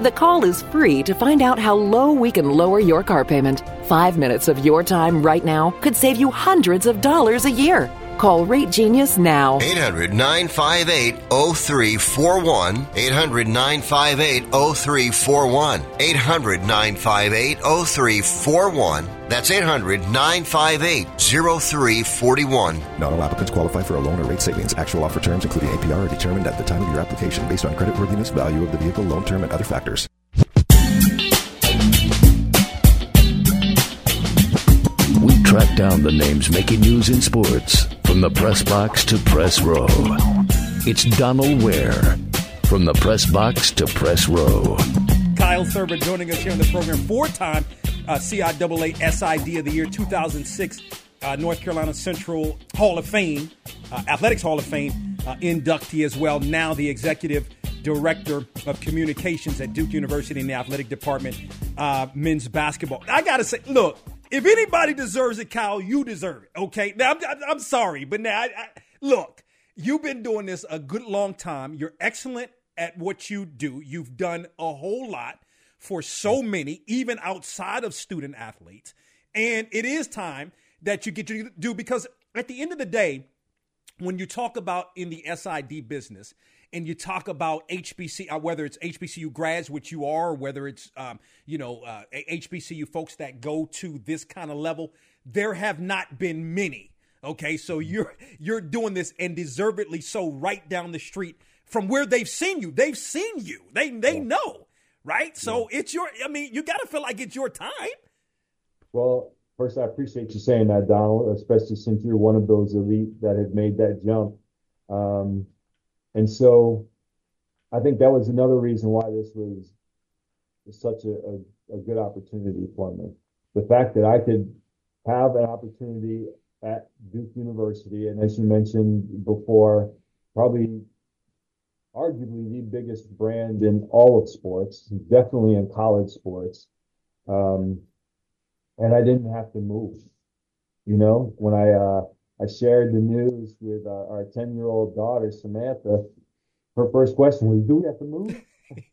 The call is free to find out how low we can lower your car payment. Five minutes of your time right now could save you hundreds of dollars a year. Call Rate Genius now. 800 958 0341. 800 958 0341. 800 958 0341. That's 800 958 0341. Not all applicants qualify for a loan or rate savings. Actual offer terms, including APR, are determined at the time of your application based on creditworthiness, value of the vehicle, loan term, and other factors. We track down the names making news in sports from the press box to press row. It's Donal Ware from the press box to press row. Kyle Serba joining us here on the program, four time uh, CIAA SID of the year 2006, uh, North Carolina Central Hall of Fame, uh, Athletics Hall of Fame uh, inductee as well. Now the executive director of communications at Duke University in the athletic department, uh, men's basketball. I got to say, look, if anybody deserves it, Kyle, you deserve it. Okay, now I'm, I'm sorry, but now I, I, look, you've been doing this a good long time. You're excellent at what you do. You've done a whole lot for so many, even outside of student athletes, and it is time that you get to do because at the end of the day, when you talk about in the SID business, and you talk about HBC, uh, whether it's HBCU grads, which you are, whether it's um, you know uh, HBCU folks that go to this kind of level, there have not been many. Okay, so mm-hmm. you're you're doing this and deservedly so right down the street from where they've seen you. They've seen you. They they know, right? So yeah. it's your. I mean, you got to feel like it's your time. Well, first, I appreciate you saying that, Donal, especially since you're one of those elite that have made that jump. Um, and so I think that was another reason why this was such a, a, a good opportunity for me. The fact that I could have an opportunity at Duke University, and as you mentioned before, probably arguably the biggest brand in all of sports, definitely in college sports. Um, and I didn't have to move. You know, when I uh, I shared the news with uh, our 10 year old daughter, Samantha. Her first question was, Do we have to move?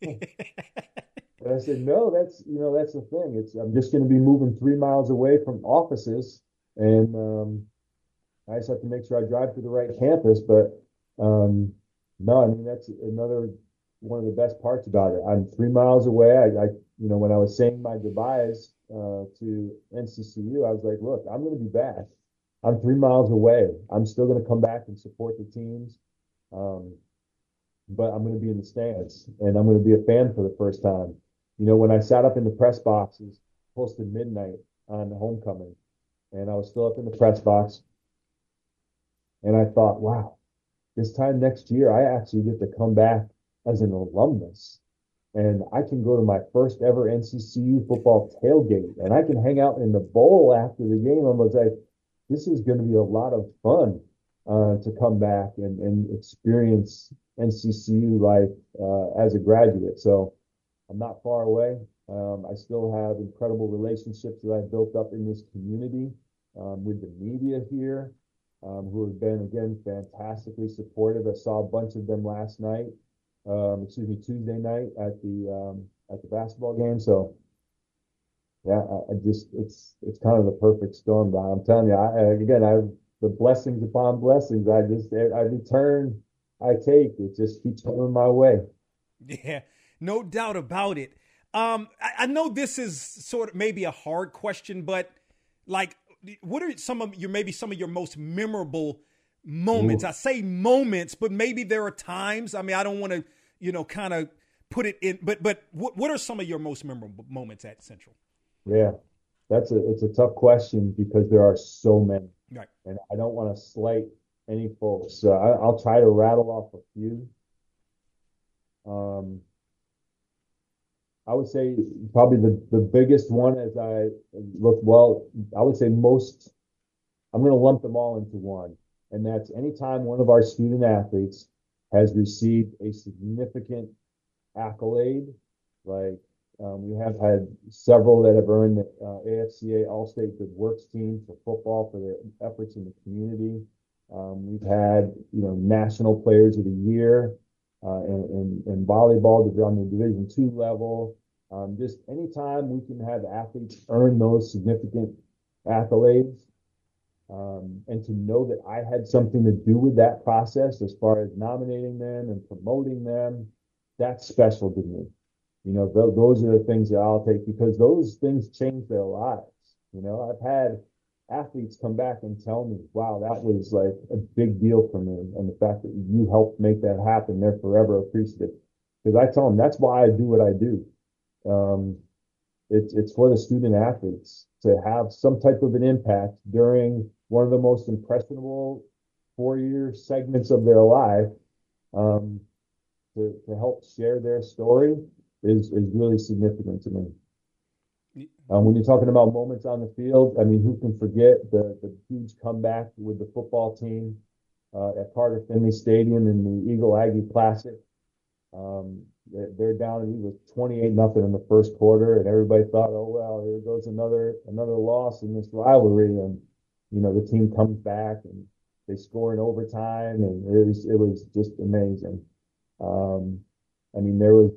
and I said, No, that's, you know, that's the thing. It's, I'm just going to be moving three miles away from offices. And um, I just have to make sure I drive to the right campus. But um, no, I mean, that's another one of the best parts about it. I'm three miles away. I, I you know, when I was saying my goodbyes uh, to NCCU, I was like, look, I'm going to be back. I'm three miles away. I'm still going to come back and support the teams. Um, but I'm going to be in the stands and I'm going to be a fan for the first time. You know, when I sat up in the press boxes close to midnight on homecoming and I was still up in the press box and I thought, wow, this time next year, I actually get to come back as an alumnus and I can go to my first ever NCCU football tailgate and I can hang out in the bowl after the game. I was like, this is going to be a lot of fun uh, to come back and, and experience NCCU life uh, as a graduate. So I'm not far away. Um, I still have incredible relationships that I've built up in this community um, with the media here, um, who have been again fantastically supportive. I saw a bunch of them last night, um, excuse me, Tuesday night at the um, at the basketball game. So yeah, I, I, just it's it's kind of the perfect storm. But I'm telling you, I, again, I the blessings upon blessings. I just I return I take, it just keeps coming my way. Yeah, no doubt about it. Um, I, I know this is sort of maybe a hard question, but like, what are some of your maybe some of your most memorable moments? Ooh. I say moments, but maybe there are times. I mean, I don't want to, you know, kind of put it in, but but what what are some of your most memorable moments at Central? Yeah, that's a it's a tough question because there are so many, Right. and I don't want to slight any folks. So I, I'll try to rattle off a few. Um, I would say probably the, the biggest one as I look, well, I would say most, I'm going to lump them all into one. And that's anytime one of our student athletes has received a significant accolade, like um, we have had several that have earned the uh, AFCA Allstate Good Works Team for football for their efforts in the community. Um, we've had, you know, National Players of the Year uh, in, in, in volleyball on the Division two level. Um, just anytime we can have athletes earn those significant accolades, um, and to know that I had something to do with that process as far as nominating them and promoting them, that's special to me. You know, th- those are the things that I'll take because those things change their lives. You know, I've had athletes come back and tell me, wow, that was like a big deal for me. And the fact that you helped make that happen, they're forever appreciative. Because I tell them that's why I do what I do. Um, it's, it's for the student athletes to have some type of an impact during one of the most impressionable four year segments of their life. Um, to, to help share their story is, is really significant to me. Um, when you're talking about moments on the field, I mean, who can forget the, the huge comeback with the football team uh, at Carter Finley Stadium in the Eagle Aggie Classic? Um, they're, they're down, it was 28 nothing in the first quarter, and everybody thought, oh, well, here goes another another loss in this rivalry. And, you know, the team comes back and they score in overtime, and it was, it was just amazing. Um, I mean, there was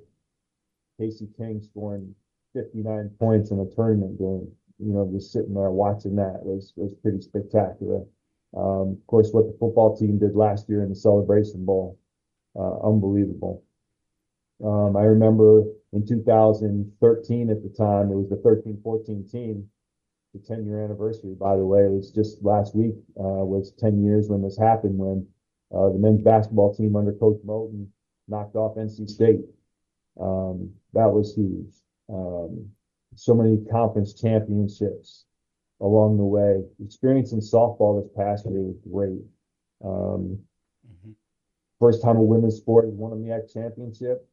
Casey King scoring 59 points in a tournament game. You know, just sitting there watching that was was pretty spectacular. Um, of course, what the football team did last year in the Celebration Bowl, uh, unbelievable. Um, I remember in 2013 at the time, it was the 13-14 team, the 10 year anniversary, by the way, it was just last week, uh, was 10 years when this happened, when uh, the men's basketball team under Coach Moton knocked off NC State. Um, that was huge. Um, so many conference championships along the way. Experience in softball this past year was great. Um, First time a women's sport has won a MEAC championship.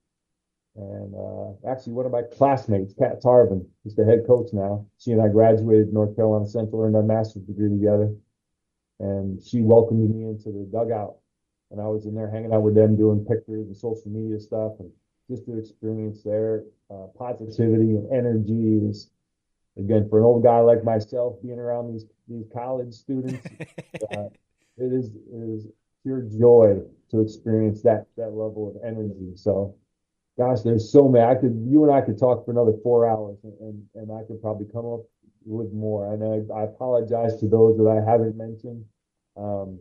And uh, actually, one of my classmates, Kat Tarvin, is the head coach now. She and I graduated North Carolina Central, earned our master's degree together. And she welcomed me into the dugout. And I was in there hanging out with them, doing pictures and social media stuff. And just the experience their uh, positivity and energy is, again, for an old guy like myself, being around these these college students, uh, it is it is pure joy to experience that that level of energy. So, gosh, there's so many. I could you and I could talk for another four hours, and and, and I could probably come up with more. And I, I apologize to those that I haven't mentioned. Um,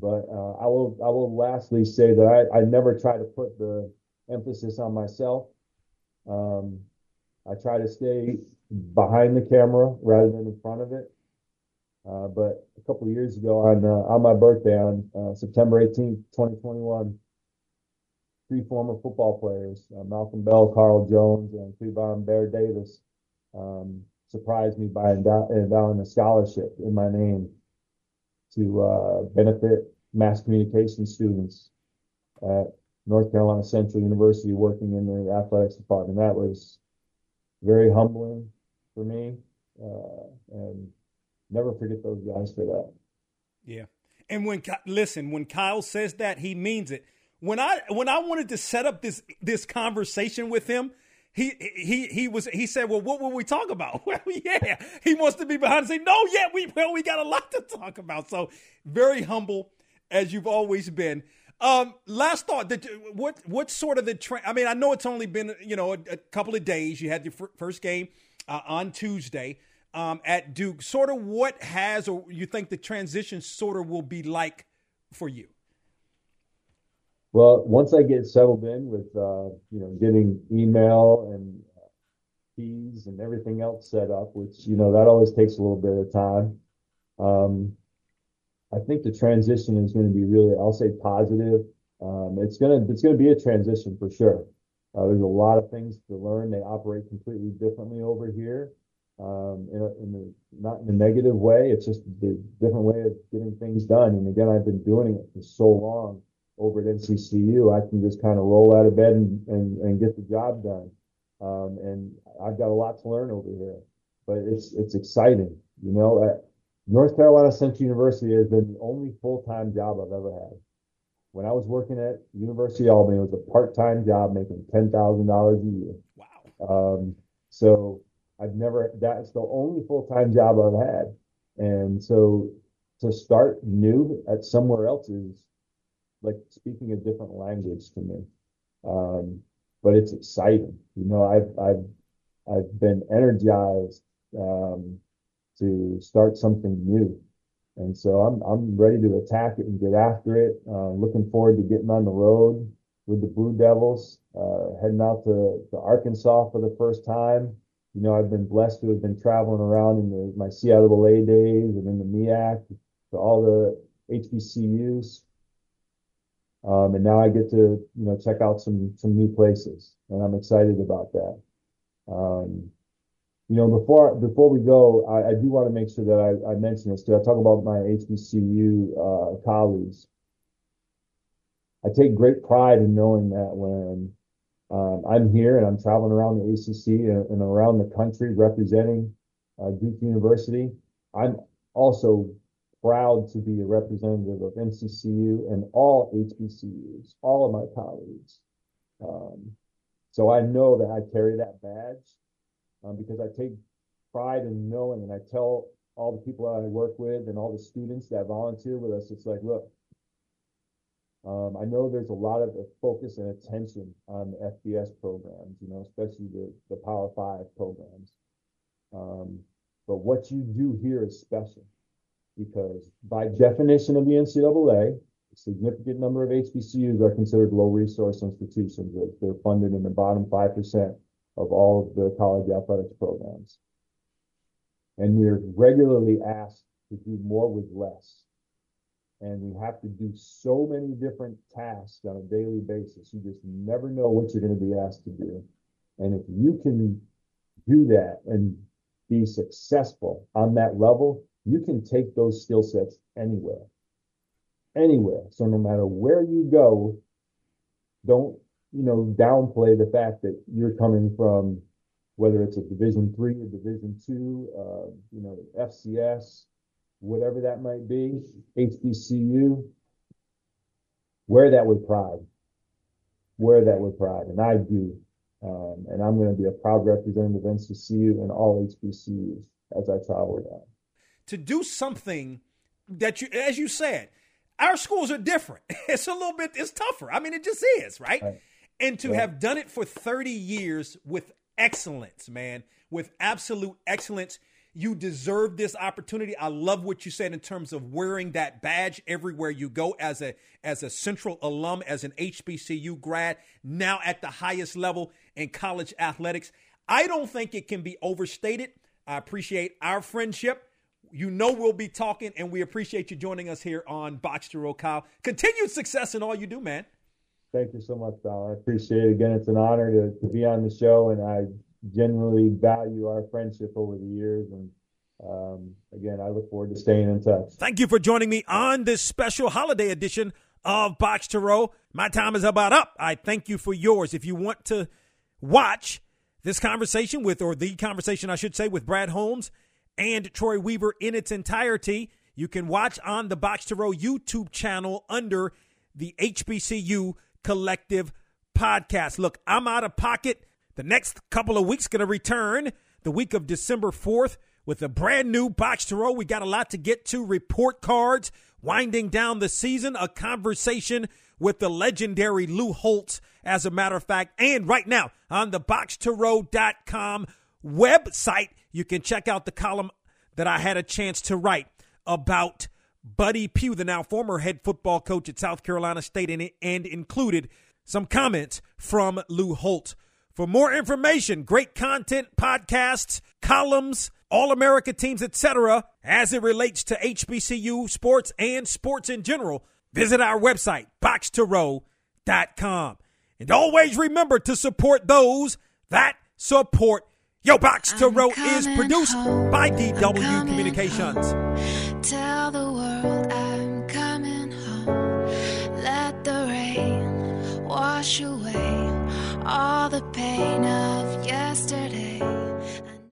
but uh, I will I will lastly say that I, I never try to put the emphasis on myself. Um, I try to stay behind the camera rather than in front of it. Uh, but a couple of years ago, on uh, on my birthday, on uh, September 18th, 2021, three former football players, uh, Malcolm Bell, Carl Jones, and Clevon Bear Davis, um, surprised me by endow- endowing a scholarship in my name to uh, benefit mass communication students at North Carolina Central University working in the athletics department. That was very humbling for me, uh, and never forget those guys for that. Yeah. And when listen, when Kyle says that, he means it. When I when I wanted to set up this this conversation with him, he he he was he said, "Well, what will we talk about?" Well, yeah, he wants to be behind and say, "No, yeah, we well we got a lot to talk about." So very humble as you've always been. Um, last thought that what what sort of the tra- I mean, I know it's only been you know a, a couple of days. You had your first game uh, on Tuesday um, at Duke. Sort of what has or you think the transition sort of will be like for you? Well, once I get settled in with, uh, you know, getting email and keys and everything else set up, which, you know, that always takes a little bit of time. Um, I think the transition is going to be really, I'll say positive. Um, it's going to, it's going to be a transition for sure. Uh, there's a lot of things to learn. They operate completely differently over here. Um, in, a, in not in a negative way. It's just the different way of getting things done. And again, I've been doing it for so long over at NCCU. I can just kind of roll out of bed and, and, and get the job done. Um, and I've got a lot to learn over here, but it's, it's exciting. You know, North Carolina Central University has been the only full-time job I've ever had. When I was working at University of Albany, it was a part-time job making $10,000 a year. Wow. Um, so I've never, that's the only full-time job I've had. And so to start new at somewhere else is like speaking a different language to me. Um, but it's exciting. You know, I've, I've, I've been energized, um, to start something new. And so I'm, I'm ready to attack it and get after it. Uh, looking forward to getting on the road with the Blue Devils, uh, heading out to, to Arkansas for the first time. You know, I've been blessed to have been traveling around in the, my CIAA days and in the MEAC to all the HBCUs. Um, and now I get to, you know, check out some, some new places and I'm excited about that. Um, you know, before, before we go, I, I do want to make sure that I, I mention this. I talk about my HBCU, uh, colleagues. I take great pride in knowing that when um, I'm here and I'm traveling around the ACC and, and around the country representing uh, Duke University. I'm also proud to be a representative of NCCU and all HBCUs, all of my colleagues. Um, so I know that I carry that badge um, because I take pride in knowing and I tell all the people that I work with and all the students that volunteer with us, it's like, look, um, I know there's a lot of focus and attention on the FBS programs, you know, especially the, the Power Five programs. Um, but what you do here is special because by definition of the NCAA, a significant number of HBCUs are considered low resource institutions. They're funded in the bottom 5% of all of the college athletics programs. And we're regularly asked to do more with less and we have to do so many different tasks on a daily basis. You just never know what you're going to be asked to do. And if you can do that and be successful on that level, you can take those skill sets anywhere. Anywhere. So no matter where you go, don't, you know, downplay the fact that you're coming from whether it's a division three or division two, uh, you know, FCS, whatever that might be, HBCU, wear that with pride. Wear that with pride. And I do. Um, and I'm going to be a proud representative of NCCU and all HBCUs as I travel around. To do something that you, as you said, our schools are different. It's a little bit, it's tougher. I mean, it just is, right? right. And to have done it for 30 years with excellence, man, with absolute excellence, you deserve this opportunity. I love what you said in terms of wearing that badge everywhere you go as a as a central alum, as an HBCU grad, now at the highest level in college athletics. I don't think it can be overstated. I appreciate our friendship. You know we'll be talking, and we appreciate you joining us here on Box to Row, Kyle. Continued success in all you do, man. Thank you so much, Don. I appreciate it. Again, it's an honor to, to be on the show, and I genuinely value our friendship over the years. And um, again, I look forward to staying in touch. Thank you for joining me on this special holiday edition of Box to Row. My time is about up. I thank you for yours. If you want to watch this conversation with, or the conversation, I should say, with Brad Holmes and Troy Weaver in its entirety, you can watch on the Box to Row YouTube channel under the HBCU Collective podcast. Look, I'm out of pocket. The next couple of weeks going to return the week of December 4th with a brand new box to row. We got a lot to get to. Report cards, winding down the season, a conversation with the legendary Lou Holtz, as a matter of fact. And right now on the boxtorow.com website, you can check out the column that I had a chance to write about Buddy Pough, the now former head football coach at South Carolina State, and, and included some comments from Lou Holtz. For more information, great content, podcasts, columns, All America teams, etc., as it relates to HBCU sports and sports in general, visit our website, box2row.com. And always remember to support those that support Yo Box to Row is produced home, by DW Communications. Wash away all the pain of yesterday.